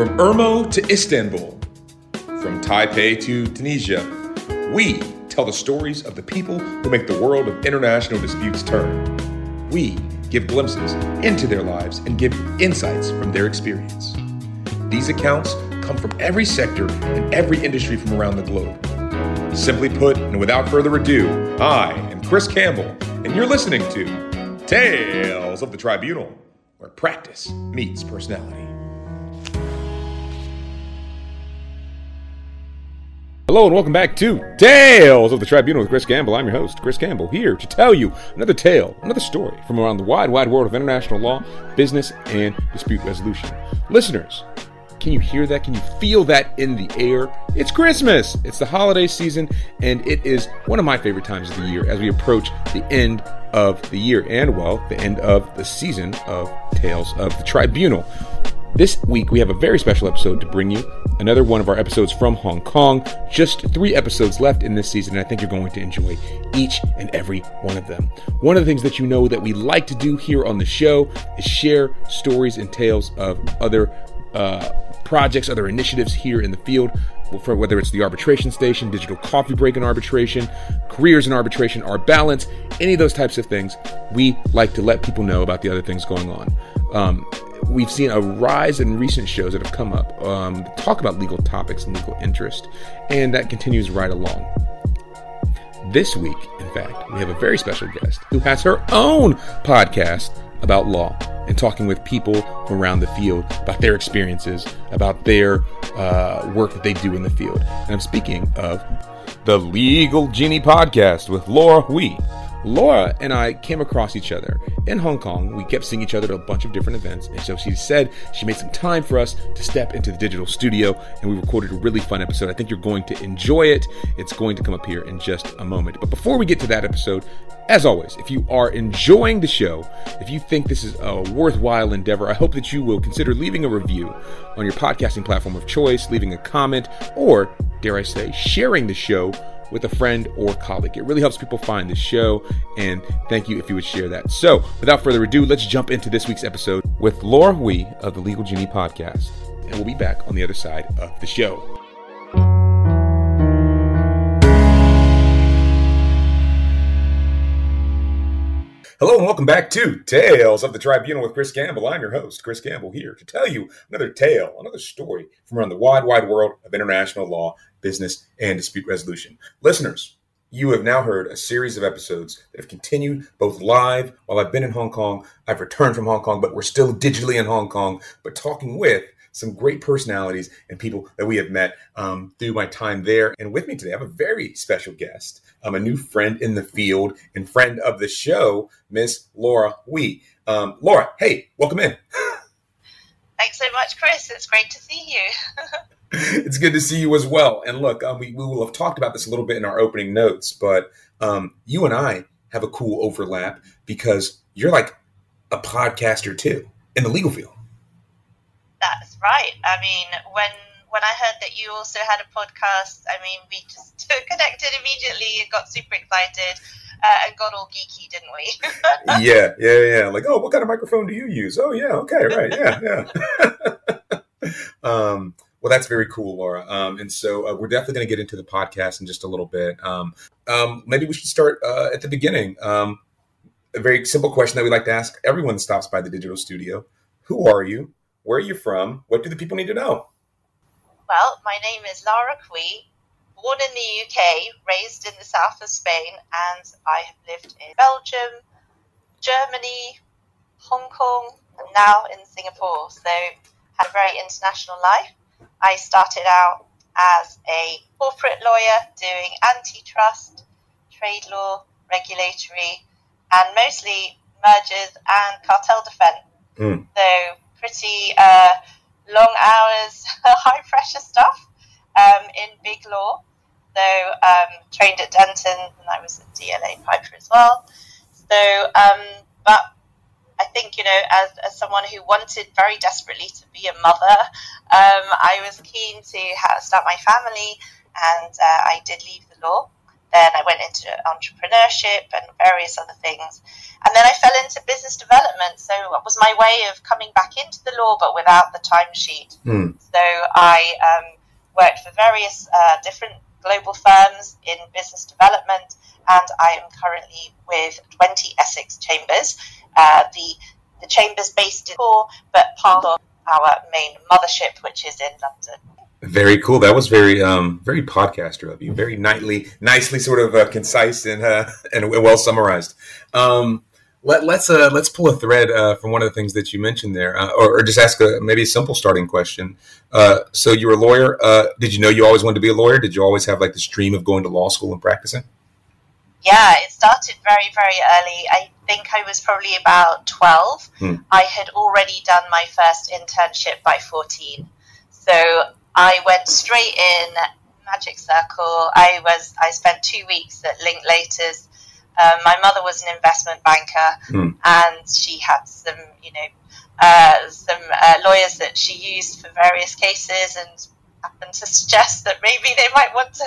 From Irmo to Istanbul, from Taipei to Tunisia, we tell the stories of the people who make the world of international disputes turn. We give glimpses into their lives and give insights from their experience. These accounts come from every sector and every industry from around the globe. Simply put, and without further ado, I am Chris Campbell, and you're listening to Tales of the Tribunal, where practice meets personality. Hello and welcome back to Tales of the Tribunal with Chris Campbell. I'm your host, Chris Campbell, here to tell you another tale, another story from around the wide, wide world of international law, business, and dispute resolution. Listeners, can you hear that? Can you feel that in the air? It's Christmas. It's the holiday season, and it is one of my favorite times of the year as we approach the end of the year and, well, the end of the season of Tales of the Tribunal. This week, we have a very special episode to bring you. Another one of our episodes from Hong Kong. Just three episodes left in this season, and I think you're going to enjoy each and every one of them. One of the things that you know that we like to do here on the show is share stories and tales of other uh, projects, other initiatives here in the field. For whether it's the arbitration station, digital coffee break in arbitration, careers in arbitration, our balance, any of those types of things, we like to let people know about the other things going on. Um, we've seen a rise in recent shows that have come up um, talk about legal topics and legal interest, and that continues right along. This week, in fact, we have a very special guest who has her own podcast about law and talking with people around the field about their experiences, about their uh, work that they do in the field. And I'm speaking of the Legal Genie podcast with Laura Quie. Laura and I came across each other in Hong Kong. We kept seeing each other at a bunch of different events. And so she said she made some time for us to step into the digital studio and we recorded a really fun episode. I think you're going to enjoy it. It's going to come up here in just a moment. But before we get to that episode, as always, if you are enjoying the show, if you think this is a worthwhile endeavor, I hope that you will consider leaving a review on your podcasting platform of choice, leaving a comment, or, dare I say, sharing the show with a friend or colleague. It really helps people find the show, and thank you if you would share that. So, without further ado, let's jump into this week's episode with Laura Quie of the Legal Genie podcast, and we'll be back on the other side of the show. Hello and welcome back to Tales of the Tribunal with Chris Campbell. I'm your host, Chris Campbell, here to tell you another tale, another story from around the wide, wide world of international law, business, and dispute resolution. Listeners, you have now heard a series of episodes that have continued both live while I've been in Hong Kong. I've returned from Hong Kong, but we're still digitally in Hong Kong, but talking with some great personalities and people that we have met um, through my time there. And with me today, I have a very special guest, um, a new friend in the field and friend of the show, Miss Laura Quie. Um, Laura, hey, welcome in. Thanks so much, Chris. It's great to see you. it's good to see you as well. And look, um, we, we will have talked about this a little bit in our opening notes, but um, you and I have a cool overlap because you're like a podcaster too in the legal field. Right. I mean, when when I heard that you also had a podcast, I mean, we just connected immediately and got super excited. Uh, and got all geeky, didn't we? yeah, yeah, yeah. Like, oh, what kind of microphone do you use? Oh, yeah, okay, right, yeah, yeah. um, well, that's very cool, Laura. Um, and so uh, we're definitely going to get into the podcast in just a little bit. Um, um, maybe we should start uh, at the beginning. Um, a very simple question that we like to ask everyone stops by the digital studio: Who are you? Where are you from? What do the people need to know? Well, my name is Lara Quie, born in the UK, raised in the south of Spain, and I have lived in Belgium, Germany, Hong Kong, and now in Singapore. So, had a very international life. I started out as a corporate lawyer doing antitrust, trade law, regulatory, and mostly mergers and cartel defense. Mm. So pretty uh, long hours, high pressure stuff um, in big law. So um, trained at Denton, and I was a DLA Piper as well. So, um, but I think you know, as, as someone who wanted very desperately to be a mother, um, I was keen to start my family, and uh, I did leave the law Then I went into entrepreneurship and various other things. And then I fell into business development. So it was my way of coming back into the law, but without the timesheet. Hmm. So I um, worked for various uh, different global firms in business development, and I am currently with 20 Essex Chambers. Uh, the the chambers based in Core, but part of our main mothership, which is in London. Very cool. That was very, um, very podcaster of you. Very nightly, nicely, sort of uh, concise and uh, and well summarized. Um, let, let's uh, let's pull a thread uh, from one of the things that you mentioned there, uh, or, or just ask a maybe a simple starting question. Uh, so you were a lawyer. Uh, did you know you always wanted to be a lawyer? Did you always have like this dream of going to law school and practicing? Yeah, it started very very early. I think I was probably about twelve. Hmm. I had already done my first internship by fourteen, so I went straight in Magic Circle. I was I spent two weeks at Linklaters. Um, my mother was an investment banker, Hmm. and she had some, you know, uh, some uh, lawyers that she used for various cases, and happened to suggest that maybe they might want to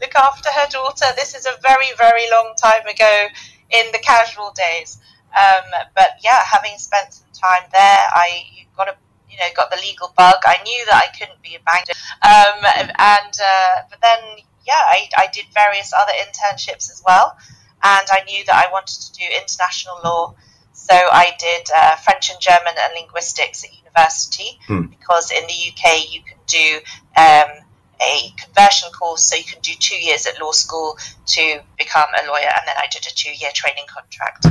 look after her daughter. This is a very, very long time ago in the casual days. Um, but yeah, having spent some time there, I got a you know got the legal bug. I knew that I couldn't be a banker, um, and uh, but then yeah, I, I did various other internships as well, and I knew that I wanted to do international law. So I did uh, French and German and linguistics at university Hmm. because in the UK you can do um, a conversion course, so you can do two years at law school to become a lawyer, and then I did a two-year training contract.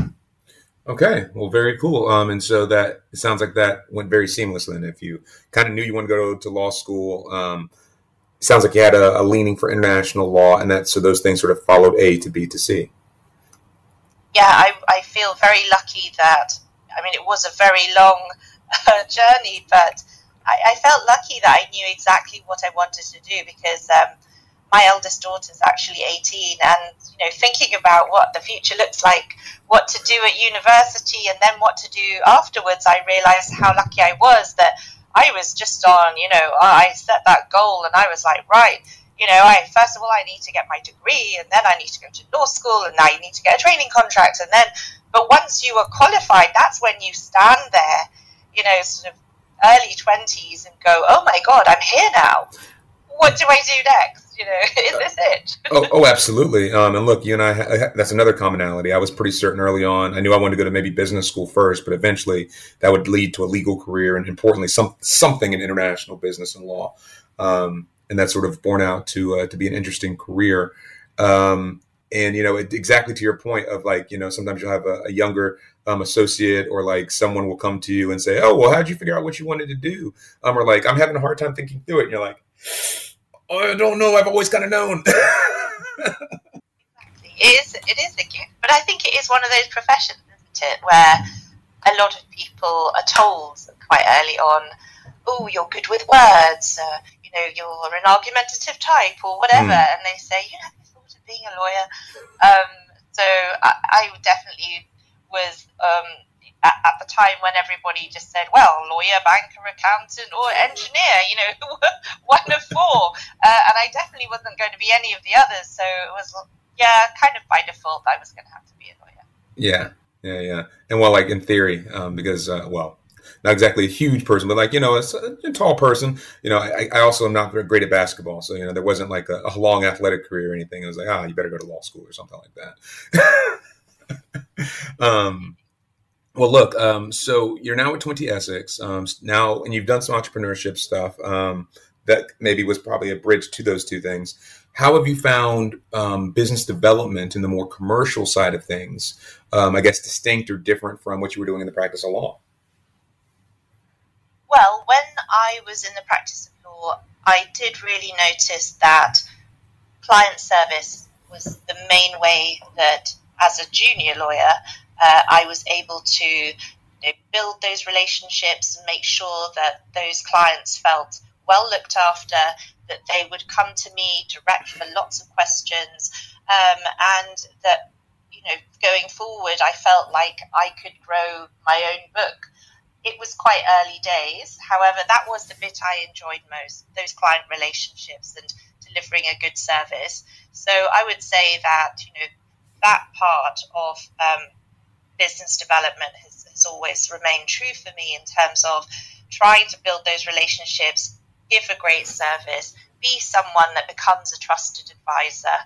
Okay, well, very cool. Um, and so that it sounds like that went very seamlessly. And if you kind of knew you wanted to go to law school, um, it sounds like you had a, a leaning for international law, and that so those things sort of followed A to B to C. yeah, I, I feel very lucky that, I mean, it was a very long uh, journey, but I, I felt lucky that I knew exactly what I wanted to do because um, my eldest daughter is actually 18 and, you know, thinking about what the future looks like, what to do at university and then what to do afterwards, I realized how lucky I was that I was just on, you know, I set that goal and I was like, right, you know, I first of all I need to get my degree, and then I need to go to law school, and now you need to get a training contract, and then, but once you are qualified, that's when you stand there, you know, sort of early twenties, and go, oh my god, I'm here now. What do I do next? You know, is this it? oh, oh, absolutely. Um, and look, you and I, that's another commonality. I was pretty certain early on. I knew I wanted to go to maybe business school first, but eventually that would lead to a legal career, and importantly, some something in international business and law. Um, and that's sort of borne out to uh, to be an interesting career. Um, and you know, it, exactly to your point of like, you know, sometimes you'll have a, a younger um, associate or like someone will come to you and say, "Oh, well, how'd you figure out what you wanted to do?" Um, or like, "I'm having a hard time thinking through it," and you're like, oh, "I don't know. I've always kind of known." It is, it is a gift, but I think it is one of those professions, isn't it, where a lot of people are told quite early on, "Oh, you're good with words," uh, you know, you're an argumentative type or whatever, Mm. and they say, "You never thought of being a lawyer." Um, so I, I definitely was um, at, at the time when everybody just said, "Well, lawyer, banker, accountant, or engineer," you know, one of four, uh, and I definitely wasn't going to be any of the others. So it was, yeah, kind of by default, I was going to have to be a lawyer. Yeah, yeah, yeah. And well, like in theory, um, because uh, well, not exactly a huge person, but like you know, a, a tall person. You know, I, I also am not great at basketball, so you know, there wasn't like a, a long athletic career or anything. It was like, ah, you better go to law school or something like that. um, well, look, um, so you're now at Twenty Essex um, now, and you've done some entrepreneurship stuff. Um, that maybe was probably a bridge to those two things. How have you found um, business development in the more commercial side of things? Um, I guess distinct or different from what you were doing in the practice of law. Well, when I was in the practice of law, I did really notice that client service was the main way that, as a junior lawyer, uh, I was able to you know, build those relationships and make sure that those clients felt well looked after, that they would come to me direct for lots of questions, um, and that you know going forward, I felt like I could grow my own book it was quite early days. However, that was the bit I enjoyed most those client relationships and delivering a good service. So I would say that you know that part of um, business development has, has always remained true for me in terms of trying to build those relationships, give a great service, be someone that becomes a trusted advisor.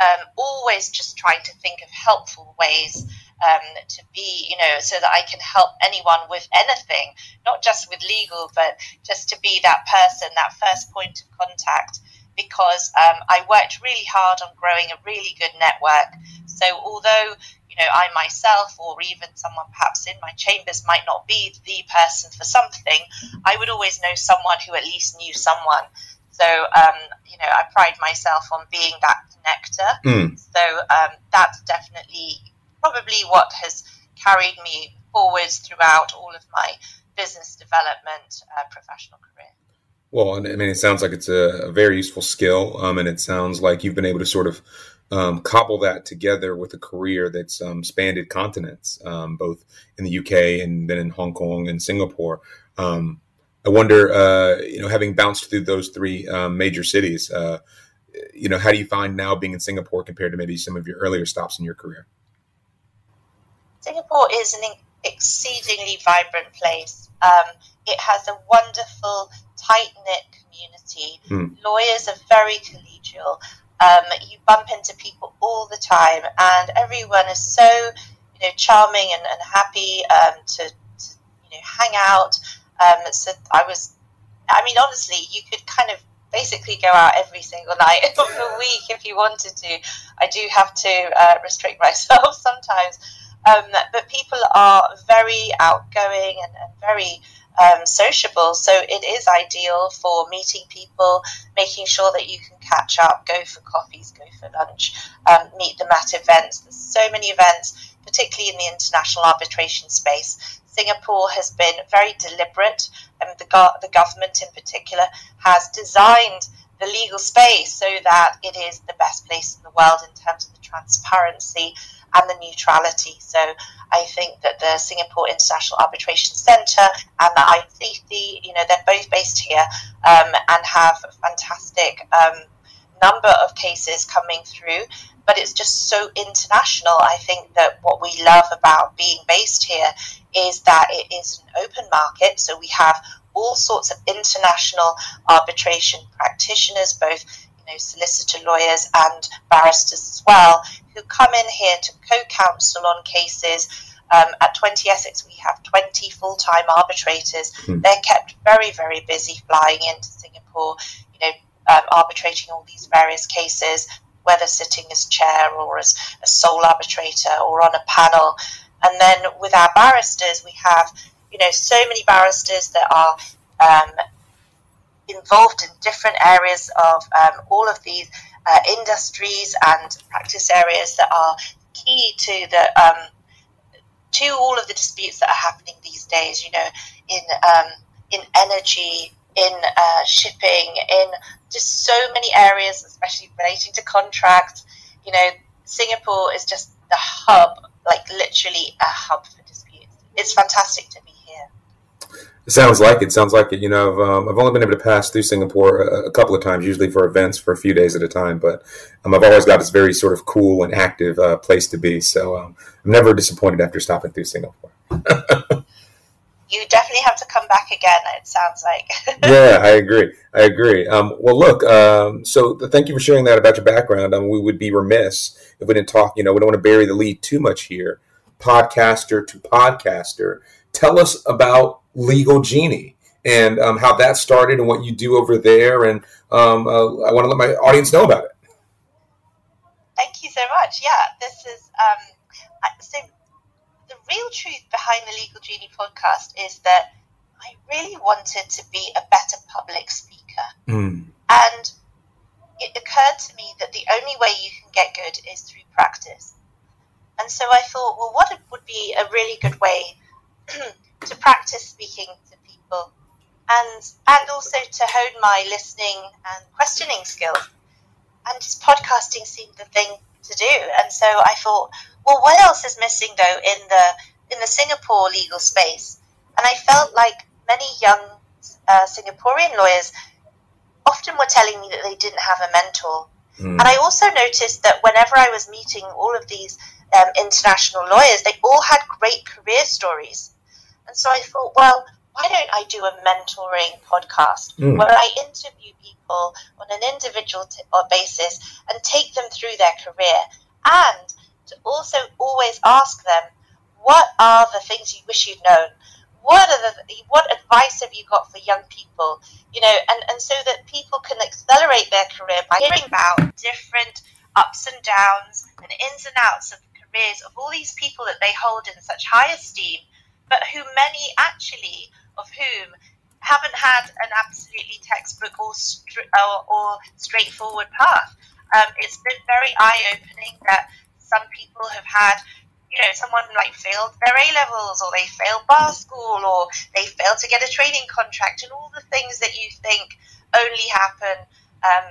Um, always just trying to think of helpful ways um, to be, you know, so that I can help anyone with anything, not just with legal, but just to be that person, that first point of contact. Because um, I worked really hard on growing a really good network. So although know I myself or even someone perhaps in my chambers might not be the person for something, I would always know someone who at least knew someone. So um, you know I pride myself on being that connector. Mm. So um, that's definitely probably what has carried me forwards throughout all of my business development uh, professional career. Well, I mean, it sounds like it's a, a very useful skill, um, and it sounds like you've been able to sort of um, couple that together with a career that's um, spanned continents, um, both in the UK and then in Hong Kong and Singapore. Um, I wonder, uh, you know, having bounced through those three um, major cities, uh, you know, how do you find now being in Singapore compared to maybe some of your earlier stops in your career? Singapore is an exceedingly vibrant place. Um, it has a wonderful, tight knit community. Mm. Lawyers are very collegial. Um, you bump into people all the time, and everyone is so you know charming and, and happy um, to, to, you know hang out. Um, so I was, I mean, honestly, you could kind of basically go out every single night of the week if you wanted to. I do have to uh, restrict myself sometimes. Um, but people are very outgoing and, and very um, sociable. So it is ideal for meeting people, making sure that you can catch up, go for coffees, go for lunch, um, meet them at events. There's so many events, particularly in the international arbitration space. Singapore has been very deliberate, and the, go- the government in particular has designed the legal space so that it is the best place in the world in terms of the transparency and the neutrality. So I think that the Singapore International Arbitration Centre and the ICC, you know, they're both based here um, and have a fantastic um, number of cases coming through. But it's just so international. I think that what we love about being based here is that it is an open market. So we have all sorts of international arbitration practitioners, both know, solicitor lawyers and barristers as well, who come in here to co-counsel on cases. Um, at 20 Essex, we have 20 full-time arbitrators. Mm. They're kept very, very busy flying into Singapore, you know, um, arbitrating all these various cases, whether sitting as chair or as a sole arbitrator or on a panel. And then with our barristers, we have, you know, so many barristers that are um, involved in different areas of um, all of these uh, industries and practice areas that are key to the um, to all of the disputes that are happening these days. You know, in um, in energy, in uh, shipping, in just so many areas, especially relating to contracts. You know, Singapore is just the hub, like literally a hub for disputes. It's fantastic to be it sounds like it. Sounds like it. You know, I've, um, I've only been able to pass through Singapore a, a, couple of times, usually for events for a few days at a time. But um, I've always got this very sort of cool and active uh, place to be. So um, I'm never disappointed after stopping through Singapore. you definitely have to come back again. It sounds like. yeah, I agree. I agree. Um, well, look. Um, so thank you for sharing that about your background. Um, we would be remiss if we didn't talk. You know, we don't want to bury the lead too much here. Podcaster to podcaster. Tell us about Legal Genie and um, how that started and what you do over there. And um, uh, I want to let my audience know about it. Thank you so much. Yeah, this is um, so the real truth behind the Legal Genie podcast is that I really wanted to be a better public speaker. Mm. And it occurred to me that the only way you can get good is through practice. And so I thought, well, what would be a really good way to practice speaking to people and and also to hone my listening and questioning skills. And just podcasting seemed the thing to do. And so I thought, well, what else is missing though in the in the Singapore legal space? And I felt like many young uh, Singaporean lawyers often were telling me that they didn't have a mentor. Mm. And I also noticed that whenever I was meeting all of these um, international lawyers, they all had great career stories. And so I thought, well, why don't I do a mentoring podcast mm. where I interview people on an individual t- uh, basis and take them through their career and to also always ask them, what are the things you wish you'd known? What are the what advice have you got for young people? You know, and, and so that people can accelerate their career by hearing about different ups and downs and ins and outs of the careers of all these people that they hold in such high esteem, but who many actually of whom haven't had an absolutely textbook or, or, or straightforward path. Um, it's been very eye opening that some people have had, you know, someone like failed their A levels or they failed bar school or they failed to get a training contract and all the things that you think only happen, um,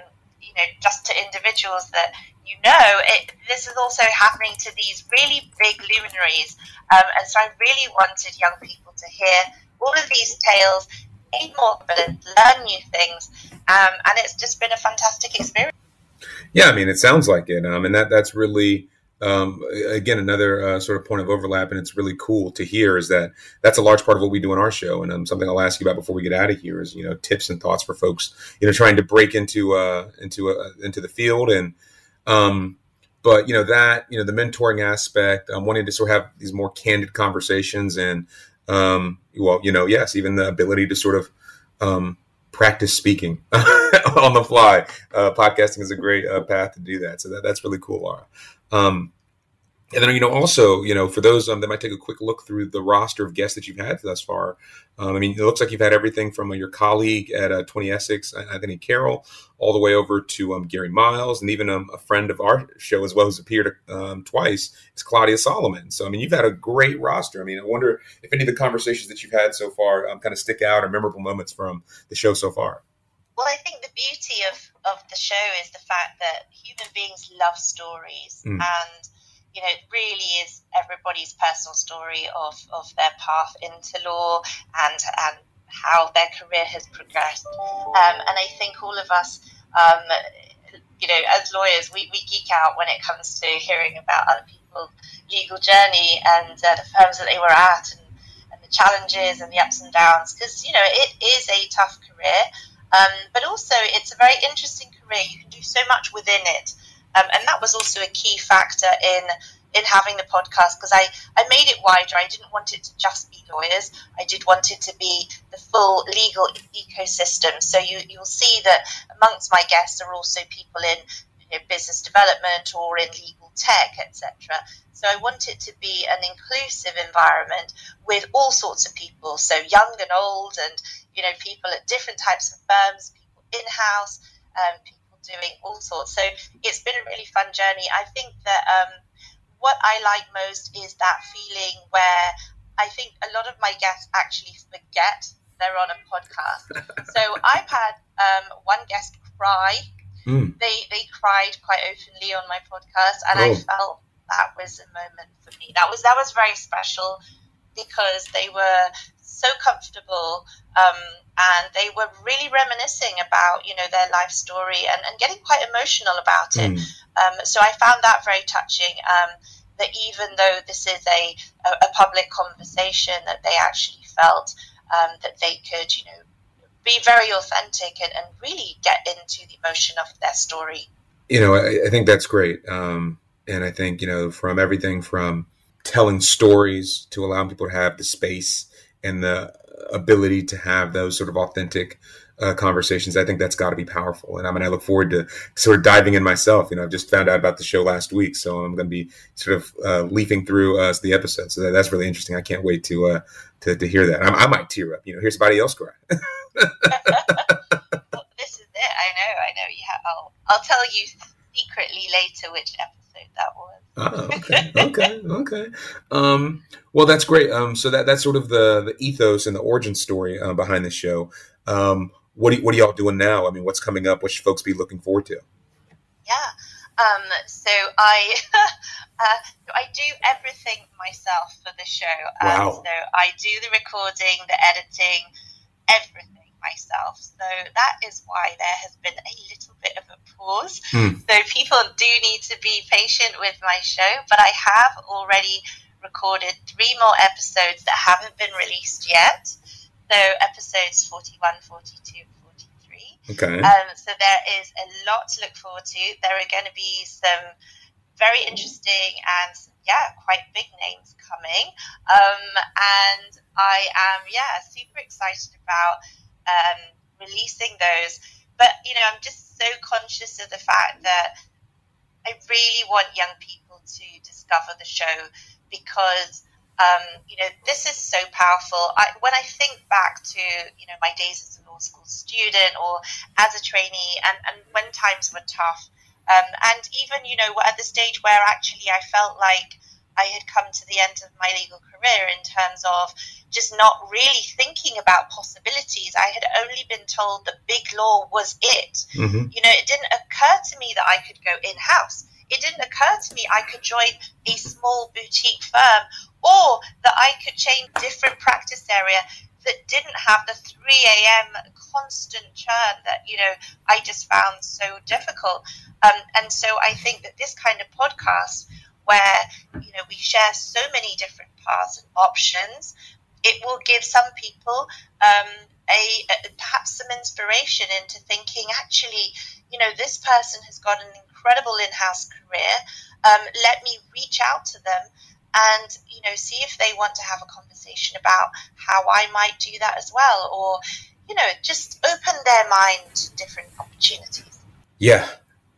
you know, just to individuals that you know. It, this is also happening to these really big luminaries. Um, and so I really wanted young people to hear all of these tales, gain more confidence, learn new things, um, and it's just been a fantastic experience. Yeah, I mean, it sounds like it, um, and that that's really. Um, again, another uh, sort of point of overlap, and it's really cool to hear is that that's a large part of what we do in our show. And um, something I'll ask you about before we get out of here is, you know, tips and thoughts for folks, you know, trying to break into uh, into uh, into the field. And um, but you know that you know the mentoring aspect, um, wanting to sort of have these more candid conversations and um, well, you know, yes, even the ability to sort of um, practice speaking on the fly. Uh, podcasting is a great uh, path to do that. So that, that's really cool, Laura. Um, and then, you know, also, you know, for those um, that might take a quick look through the roster of guests that you've had thus far, um, I mean, it looks like you've had everything from uh, your colleague at uh, 20 Essex, Anthony Carroll, all the way over to um, Gary Miles, and even um, a friend of our show as well who's appeared um, twice is Claudia Salomon. So, I mean, you've had a great roster. I mean, I wonder if any of the conversations that you've had so far um, kind of stick out or memorable moments from the show so far. Well, I think the beauty of, of the show is the fact that human beings love stories mm. and you know, it really is everybody's personal story of, of their path into law and and how their career has progressed. Um, and I think all of us, um, you know, as lawyers, we, we geek out when it comes to hearing about other people's legal journey and uh, the firms that they were at and, and the challenges and the ups and downs. Because, you know, it is a tough career, um, but also it's a very interesting career. You can do so much within it. Um, and that was also a key factor in in having the podcast because I, I made it wider. I didn't want it to just be lawyers. I did want it to be the full legal ecosystem. So you, you'll see that amongst my guests are also people in you know, business development or in legal tech, etc. So I want it to be an inclusive environment with all sorts of people, so young and old, and you know people at different types of firms, people in house, um, people doing all sorts. So it's been a really fun journey. I think that um, what I like most is that feeling where I think a lot of my guests actually forget they're on a podcast. so I've had um, one guest cry. Mm. They they cried quite openly on my podcast, and oh. I felt that was a moment for me. That was that was very special because they were so comfortable um, and they were really reminiscing about you know their life story and, and getting quite emotional about it. Mm. Um, so I found that very touching. Um, that even though this is a, a, a, public conversation, that they actually felt um, that they could you know be very authentic and, and, really get into the emotion of their story. You know, I, I think that's great, um, and I think you know from everything from telling stories to allowing people to have the space and the ability to have those sort of authentic uh, conversations. I think that's got to be powerful. And I mean, I look forward to sort of diving in myself. You know, I've just found out about the show last week, so I'm going to be sort of uh, leafing through uh, the episodes. So that, that's really interesting. I can't wait to uh, to, to hear that. I, I, might tear up. You know, hear somebody else cry. well, this is it. I know. I know. You have, I'll I'll tell you secretly later which episode that was. Oh, okay, okay, okay. Um, well, that's great. Um, so that that's sort of the the ethos and the origin story uh, behind the show. Um, what do, what are y'all doing now? I mean, what's coming up? What should folks be looking forward to? Yeah. Um, so I uh, I do everything myself for the show. Wow. so I do the recording, the editing, everything myself. So that is why there has been a little bit of a pause. Mm. So people do need to be patient with my show, but I have already recorded three more episodes that haven't been released yet. So episodes 41, 42, 43. Okay. Um, so there is a lot to look forward to. There are going to be some very interesting and yeah, quite big names coming. Um, and I am yeah super excited about um, releasing those. But you know, I'm just so conscious of the fact that I really want young people to discover the show because um, you know this is so powerful. I, when I think back to you know my days as a law school student or as a trainee, and, and when times were tough, um, and even you know at the stage where actually I felt like I had come to the end of my legal career in terms of just not really thinking about possibilities. I had only been told that big law was it. Mm-hmm. You know, it didn't occur to me that I could go in house. It didn't occur to me I could join a small boutique firm or that I could change different practice area that didn't have the 3 a.m. constant churn that, you know, I just found so difficult. Um, and so I think that this kind of podcast where you know we share so many different paths and options. It will give some people um, a, a, perhaps some inspiration into thinking actually, you know, this person has got an incredible in-house career. Um, let me reach out to them and you know see if they want to have a conversation about how I might do that as well, or you know just open their mind to different opportunities. Yeah,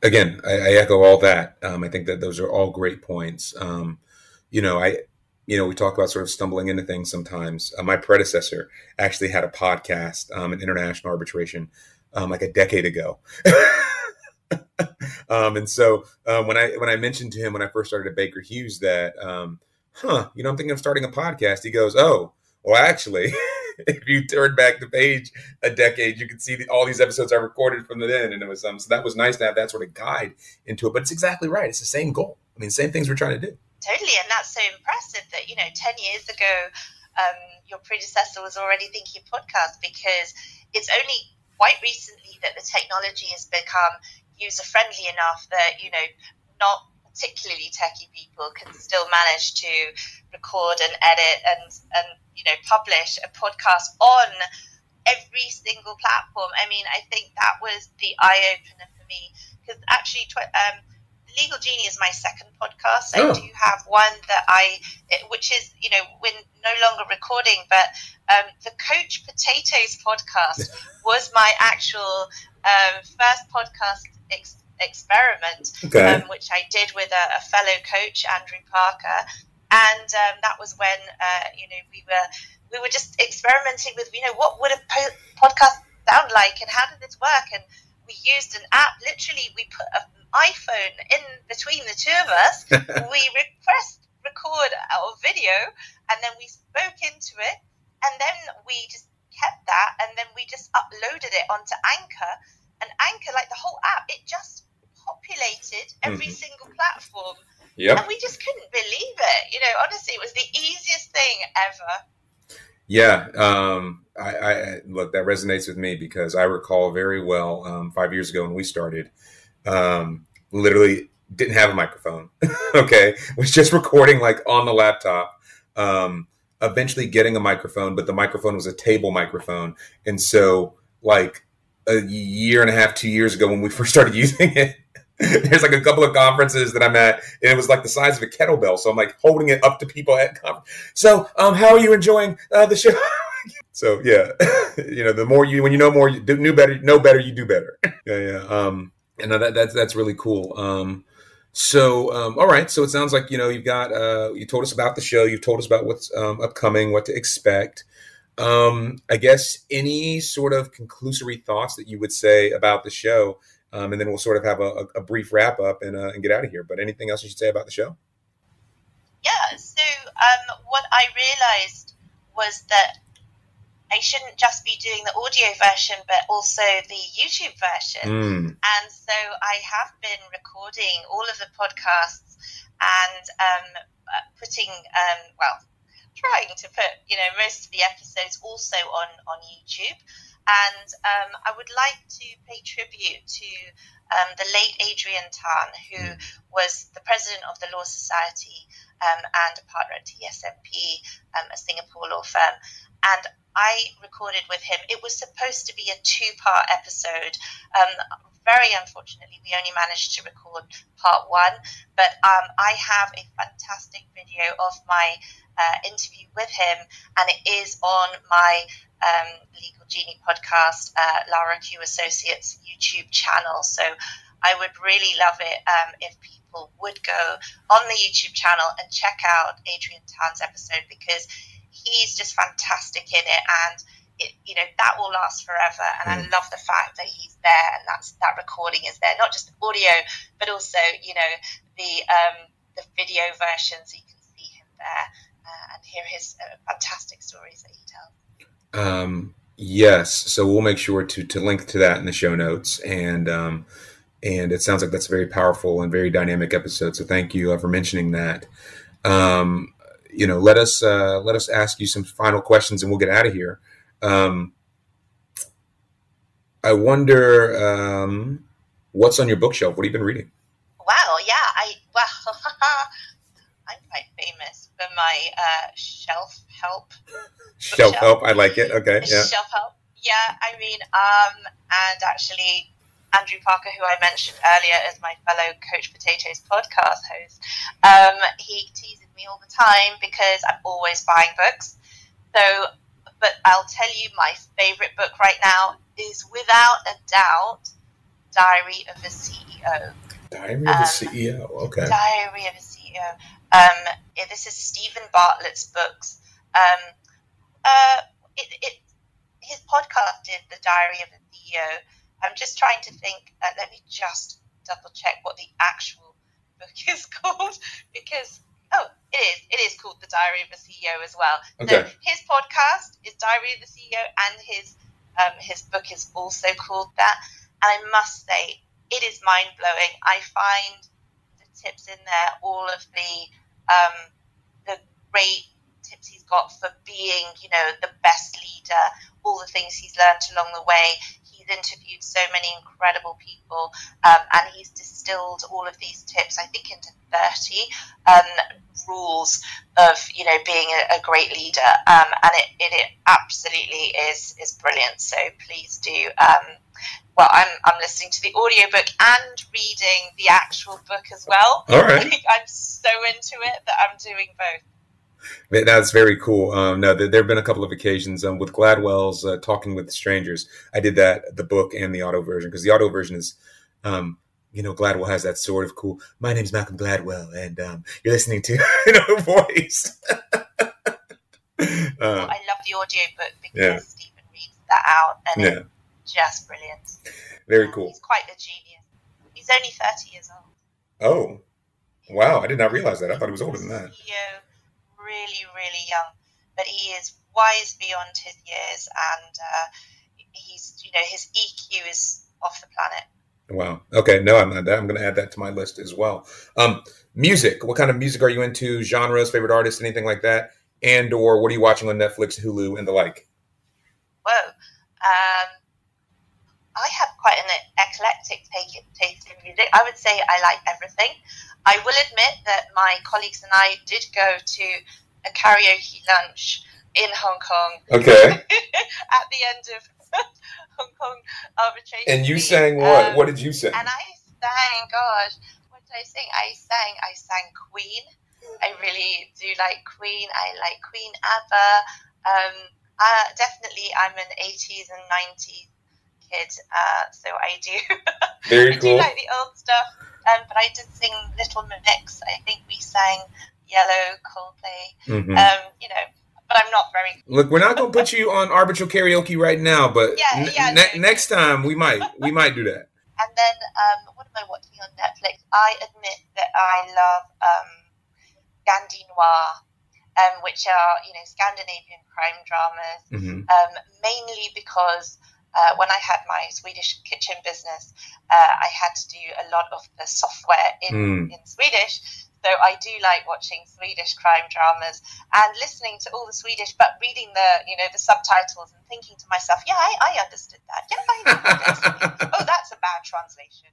again, I, I echo all that. Um, I think that those are all great points. Um, you know, I, you know, we talk about sort of stumbling into things sometimes. Uh, my predecessor actually had a podcast, um, an international arbitration, um, like a decade ago. um, and so um, when I when I mentioned to him when I first started at Baker Hughes that, huh, you know, I'm thinking of starting a podcast. He goes, oh, well, actually. if you turn back the page a decade, you can see the, all these episodes I recorded from then, and it was um, so that was nice to have that sort of guide into it. But it's exactly right; it's the same goal. I mean, same things we're trying to do. Totally, and that's so impressive that you know, ten years ago, um, your predecessor was already thinking podcast because it's only quite recently that the technology has become user friendly enough that you know not particularly techie people can still manage to record and edit and and you know publish a podcast on every single platform. I mean, I think that was the eye opener for me because actually, um, Legal Genie is my second podcast. Oh. I do have one that I, which is you know, we're no longer recording, but um, the Coach Potatoes podcast was my actual um, first podcast. Ex- experiment, okay. um, which I did with a, a, fellow coach, Andrew Parker, and um, that was when uh, you know we were we were just experimenting with you know what would a po- podcast sound like and how did this work, and we used an app. Literally, we put an iPhone in between the two of us. we pressed record our video, and then we spoke into it, and then we just kept that, and then we just uploaded it onto Anchor. And Anchor, like the whole app, it just populated every mm-hmm. single platform. Yep. And we just couldn't believe it. You know, honestly, it was the easiest thing ever. Yeah, um, I, I, look that resonates with me because I recall very well um, five years ago when we started. Um, literally didn't have a microphone. okay, was just recording like on the laptop. Um, eventually getting a microphone, but the microphone was a table microphone, and so like a year and a half, two years ago when we first started using it, there's like a couple of conferences that I'm at, and it was like the size of a kettlebell. So I'm like holding it up to people at conference. So, um, how are you enjoying uh, the show? so yeah, you know, the more you when you know more, you do new better, know better, you do better. yeah, yeah. Um, and that that's that's really cool. Um, so um, all right, so it sounds like you know you've got uh, you told us about the show, you've told us about what's um, upcoming, what to expect. Um, I guess any sort of conclusory thoughts that you would say about the show um, and then we'll sort of have a, a brief wrap up and, uh, and get out of here. But anything else you should say about the show? Yeah. So um, what I realized was that I shouldn't just be doing the audio version, but also the YouTube version. Mm. And so I have been recording all of the podcasts and um, uh, putting, um, well, trying to put, you know, most of the episodes also on on YouTube. And um, I would like to pay tribute to um, the late Adrian Tan, who was the president of the Law Society um, and a partner at TSMP, um, a Singapore law firm. And I recorded with him. It was supposed to be a two part episode. Um, very unfortunately, we only managed to record part one, but um, I have a fantastic video of my uh, interview with him, and it is on my um, Legal Genie podcast, uh, Lara Q Associates YouTube channel. So I would really love it um, if people would go on the YouTube channel and check out Adrian Tan's episode because he's just fantastic in it and it, you know that will last forever and mm. I love the fact that he's there and that's that recording is there not just audio but also you know the um, the video version so you can see him there uh, and hear his uh, fantastic stories that he tells um, yes so we'll make sure to to link to that in the show notes and um, and it sounds like that's a very powerful and very dynamic episode so thank you uh, for mentioning that um, you know, let us uh, let us ask you some final questions, and we'll get out of here. Um, I wonder um, what's on your bookshelf. What have you been reading? Wow, yeah, I well, I'm quite famous for my uh, shelf help. Shelf help, I like it. Okay, yeah. Shelf help, yeah. I mean, um, and actually, Andrew Parker, who I mentioned earlier as my fellow Coach Potatoes podcast host, um, he teases me all the time because I'm always buying books. So, but I'll tell you, my favorite book right now is without a doubt Diary of a CEO. Diary of a um, CEO, okay. Diary of a CEO. Um, this is Steven Bartlett's books. Um, uh, it, it, his podcast is The Diary of a CEO. I'm just trying to think, uh, let me just double check what the actual book is called because Oh, it is. It is called The Diary of a CEO as well. Okay. So his podcast is Diary of the CEO, and his um, his book is also called that. And I must say, it is mind blowing. I find the tips in there, all of the um, the great tips he's got for being, you know, the best leader, all the things he's learned along the way interviewed so many incredible people um, and he's distilled all of these tips, I think, into 30 um, rules of, you know, being a, a great leader. Um, and it, it, it, absolutely is, is brilliant. So please do. Um, well, I'm, I'm listening to the audiobook and reading the actual book as well. All right. I'm so into it that I'm doing both. That's very cool. Um, no, there, have been a couple of occasions um, with Gladwell's uh, Talking with Strangers. I did that, the book and the auto version, because the auto version is, um, you know, Gladwell has that sort of cool, my name's Malcolm Gladwell, and um, you're listening to, you know, voice. uh, well, I love the audio book because yeah. Steven reads that out, and yeah. it's just brilliant. Very cool. He's quite a genius. He's only 30 years old. Oh, wow. I did not realize that. I thought he was older than that. CEO really, really young, but he is wise beyond his years, and uh, he's, you know, his EQ is off the planet. Wow. Okay. No, I'm not. I'm going to add that to my list as well. Um, music. What kind of music are you into? Genres, favorite artists, anything like that? And or what are you watching on Netflix, Hulu, and the like? Whoa. Um, I have quite an eclectic taste in music. I would say I like everything. I will admit that my colleagues and I did go to a karaoke lunch in Hong Kong. Okay. at the end of Hong Kong arbitration. And you sang what? Um, what did you sing? And I sang, gosh, what did I sing? I sang, I sang Queen. I really do like Queen. I like Queen ABBA. Um, uh, definitely, I'm an 80s and 90s kid, uh, so I do. Very I cool. do like the old stuff. Um, but I did sing Little Mix. I think we sang Yellow, Coldplay. Mm-hmm. Um, you know, but I'm not very. Look, we're not going to put you on arbitral karaoke right now, but yeah, n- yeah, ne- no. next time we might we might do that. And then, um, what am I watching on Netflix? I admit that I love um, Scandi Noir, um, which are you know Scandinavian crime dramas, mm-hmm. um, mainly because uh, when I had my Swedish kitchen business, uh, I had to do a lot of the software in, mm. in Swedish. So I do like watching Swedish crime dramas and listening to all the Swedish, but reading the you know the subtitles and thinking to myself, yeah, I, I understood that. Yeah, I know oh, that's a bad translation.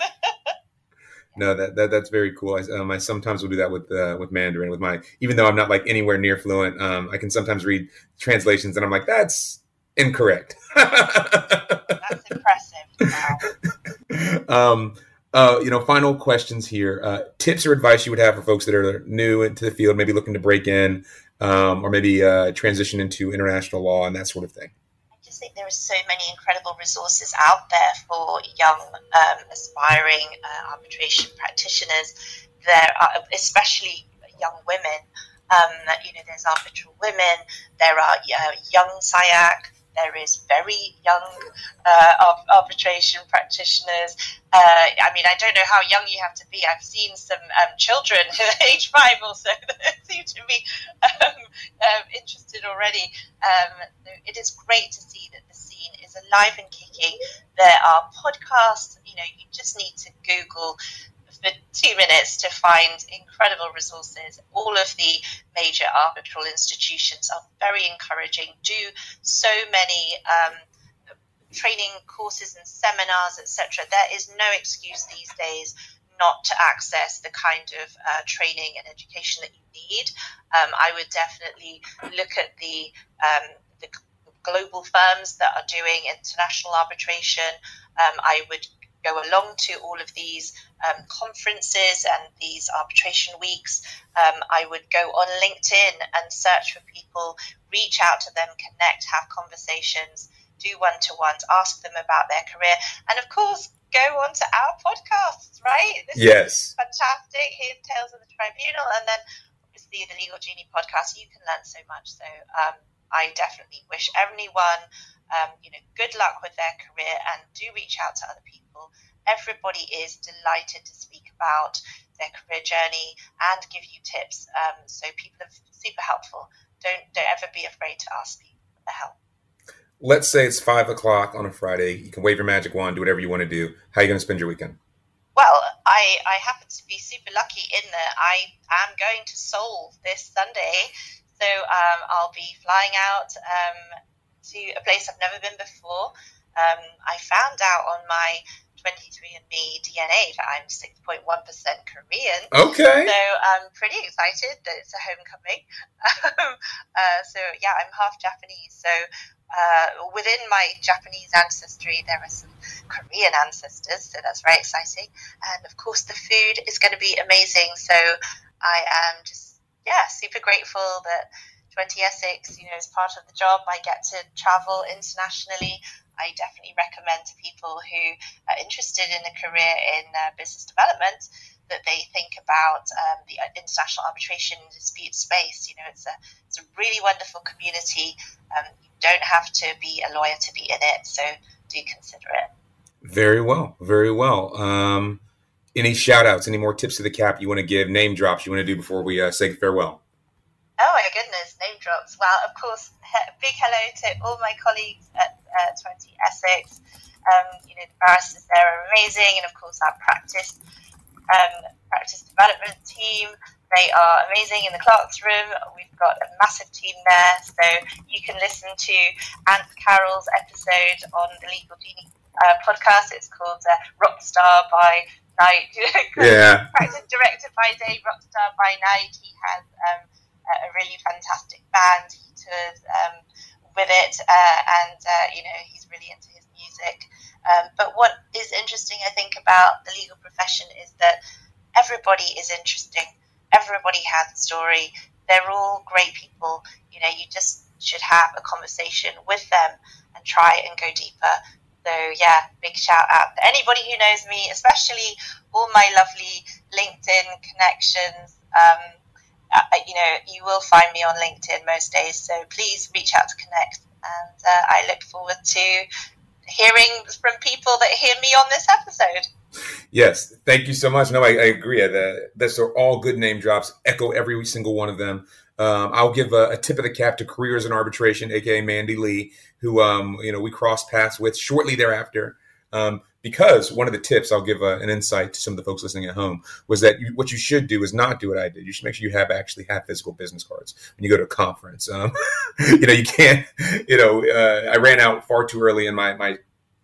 no, that, that that's very cool. I, um, I sometimes will do that with uh, with Mandarin. With my, even though I'm not like anywhere near fluent, um, I can sometimes read translations and I'm like, that's incorrect. that's impressive. Wow. um, uh, you know, final questions here. Uh, tips or advice you would have for folks that are new into the field, maybe looking to break in, um, or maybe uh, transition into international law and that sort of thing I just think there are so many incredible resources out there for young, um, aspiring uh, arbitration practitioners. There are, especially young women. Um, you know, there's arbitral women. There are uh, young SIAC. There is very young uh, arbitration practitioners. Uh, I mean, I don't know how young you have to be. I've seen some um, children age five also that seem to be um, um, interested already. Um, it is great to see that the scene is alive and kicking. There are podcasts. You know, you just need to Google for two minutes to find incredible resources. All of the major arbitral institutions are very encouraging, do so many um, training courses and seminars, etc. There is no excuse these days not to access the kind of uh, training and education that you need. Um, I would definitely look at the, um, the global firms that are doing international arbitration. Um, I would go along to all of these um, conferences and these arbitration weeks. Um, I would go on LinkedIn and search for people, reach out to them, connect, have conversations, do one to ones, ask them about their career, and of course, go on to our podcasts, right? This yes. fantastic. Here's Tales of the Tribunal, and then obviously the Legal Genie podcast. You can learn so much. So um, I definitely wish everyone um, you know, good luck with their career and do reach out to other people. Everybody is delighted to speak about their career journey and give you tips. Um, so people are super helpful. Don't don't ever be afraid to ask people for help. Let's say it's five o'clock on a Friday. You can wave your magic wand, do whatever you want to do. How are you going to spend your weekend? Well, I, I happen to be super lucky in that I am going to Seoul this Sunday. So um, I'll be flying out um, to a place I've never been before. Um, I found out on my 23andMe DNA that I'm 6.1% Korean. Okay. So I'm pretty excited that it's a homecoming. uh, so yeah, I'm half Japanese. So uh, within my Japanese ancestry, there are some Korean ancestors. So that's very exciting. And of course, the food is going to be amazing. So I am just, yeah, super grateful that 20 Essex, you know, as part of the job, I get to travel internationally. I definitely recommend to people who are interested in a career in uh, business development that they think about um, the international arbitration dispute space. You know, it's a it's a really wonderful community. Um, you don't have to be a lawyer to be in it, so do consider it. Very well, very well. Um, any shout outs, any more tips to the cap you want to give, name drops you want to do before we uh, say farewell? My goodness, name drops. Well, of course, he- big hello to all my colleagues at uh, 20 Essex. Um, you know, the barristers there are amazing, and of course, our practice um, practice development team. They are amazing in the clerks' room. We've got a massive team there, so you can listen to Ant Carroll's episode on the Legal Genie uh, podcast. It's called uh, Rockstar by Night. yeah. Practice directed by Dave Rockstar by Night. He has um, a really fantastic band. He tours um, with it, uh, and uh, you know he's really into his music. Um, but what is interesting, I think, about the legal profession is that everybody is interesting. Everybody has a story. They're all great people. You know, you just should have a conversation with them and try and go deeper. So yeah, big shout out to anybody who knows me, especially all my lovely LinkedIn connections. Um, uh, you know, you will find me on LinkedIn most days. So please reach out to connect. And uh, I look forward to hearing from people that hear me on this episode. Yes, thank you so much. No, I, I agree. The, these are all good name drops. Echo every single one of them. Um, I'll give a, a, tip of the cap to Careers in Arbitration, aka Mandy Lee, who um, you know we crossed paths with shortly thereafter. Um, because one of the tips I'll give uh, an insight to some of the folks listening at home was that you, what you should do is not do what I did. You should make sure you have actually have physical business cards when you go to a conference. Um, you know, you can't. You know, uh, I ran out far too early in my my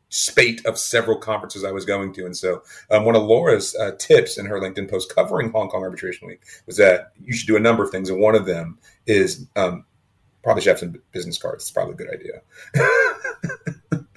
spate of several conferences I was going to. And so, um, one of Laura's uh, tips in her LinkedIn post covering Hong Kong Arbitration Week was that you should do a number of things. And one of them is um, probably should have some business cards. It's probably a good idea.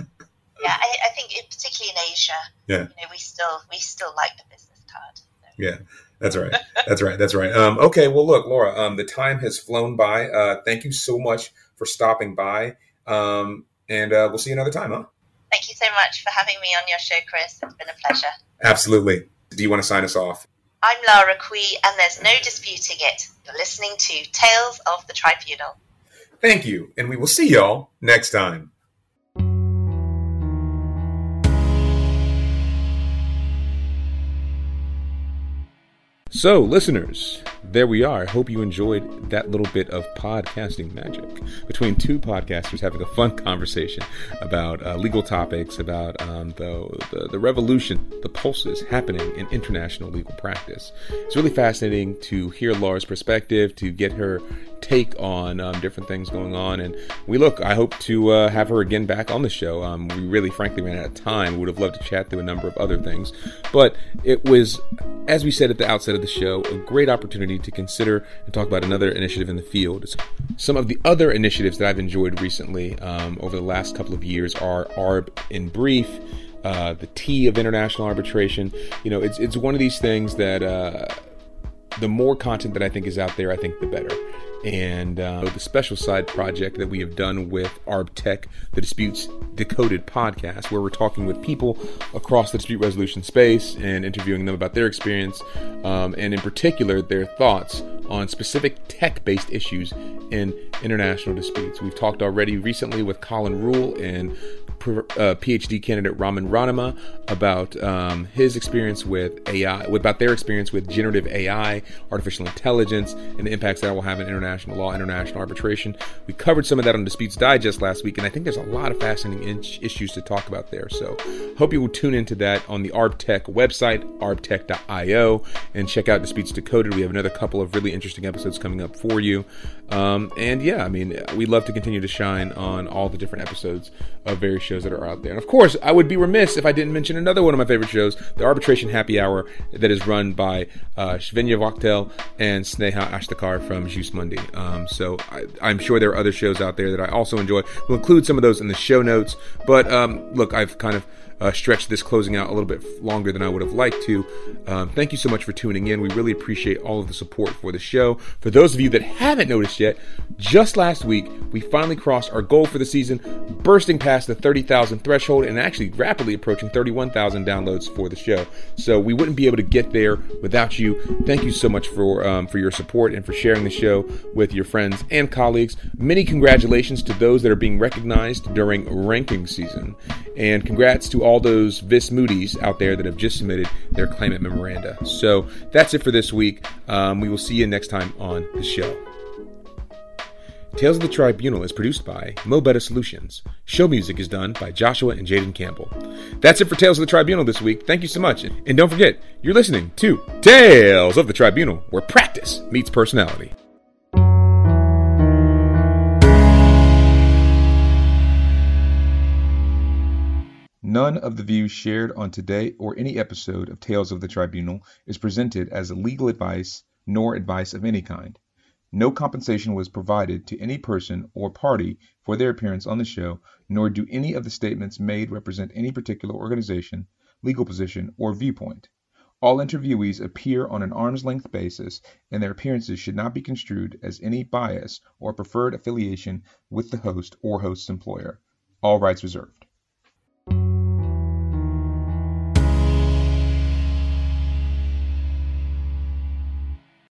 yeah, I, I, think it, particularly in Asia, yeah. you know, we still we still like the business card. So. Yeah. That's right. That's right. That's right. Um, okay. Well, look, Laura, um, the time has flown by. Uh, thank you so much for stopping by. Um, and uh, we'll see you another time, huh? Thank you so much for having me on your show, Chris. It's been a pleasure. Absolutely. Do you want to sign us off? I'm Lara Quie, and there's no disputing it. You're listening to Tales of the Tribunal. Thank you, and we will see y'all next time. So, listeners, there we are. I hope you enjoyed that little bit of podcasting magic between two podcasters having a fun conversation about uh, legal topics, about um, the, the, the revolution, the pulses happening in international legal practice. It's really fascinating to hear Laura's perspective, to get her take on um, different things going on. And we look, I hope to uh, have her again back on the show. Um, we really, frankly, ran out of time. Would have loved to chat through a number of other things. But it was, as we said at the outset of the show, a great opportunity to consider and talk about another initiative in the field. Some of the other initiatives that I've enjoyed recently um, over the last couple of years are ARB in brief. Uh, the Tea of international arbitration. You know, it's it's one of these things that uh, the more content that I think is out there, I think the better and uh, the special side project that we have done with ArbTech, the Disputes Decoded podcast, where we're talking with people across the dispute resolution space and interviewing them about their experience, um, and in particular, their thoughts on specific tech based issues in international disputes. We've talked already recently with Colin Rule and uh, PhD candidate Raman Ranama about um, his experience with AI, about their experience with generative AI, artificial intelligence, and the impacts that will have in international law, international arbitration. We covered some of that on Disputes Digest last week, and I think there's a lot of fascinating in- issues to talk about there. So, hope you will tune into that on the ArbTech website, arbtech.io, and check out Disputes Decoded. We have another couple of really interesting episodes coming up for you. Um, and yeah, I mean, we love to continue to shine on all the different episodes of various shows that are out there. And of course, I would be remiss if I didn't mention another one of my favorite shows, the Arbitration Happy Hour, that is run by uh, Wachtell and Sneha Ashtakar from Jus Mundi. Um, so I, am sure there are other shows out there that I also enjoy. We'll include some of those in the show notes. But um, look, I've kind of uh, stretch this closing out a little bit longer than I would have liked to. Um, thank you so much for tuning in. We really appreciate all of the support for the show. For those of you that haven't noticed yet, just last week we finally crossed our goal for the season, bursting past the 30,000 threshold and actually rapidly approaching 31,000 downloads for the show. So we wouldn't be able to get there without you. Thank you so much for um, for your support and for sharing the show with your friends and colleagues. Many congratulations to those that are being recognized during ranking season, and congrats to all those Vis Mooties out there that have just submitted their claimant memoranda. So that's it for this week. Um, we will see you next time on the show. Tales of the Tribunal is produced by Mobetta Solutions. Show music is done by Joshua and Jaden Campbell. That's it for Tales of the Tribunal this week. Thank you so much. And don't forget, you're listening to Tales of the Tribunal, where practice meets personality. None of the views shared on today or any episode of Tales of the Tribunal is presented as legal advice nor advice of any kind. No compensation was provided to any person or party for their appearance on the show, nor do any of the statements made represent any particular organization, legal position, or viewpoint. All interviewees appear on an arm's length basis, and their appearances should not be construed as any bias or preferred affiliation with the host or host's employer. All rights reserved.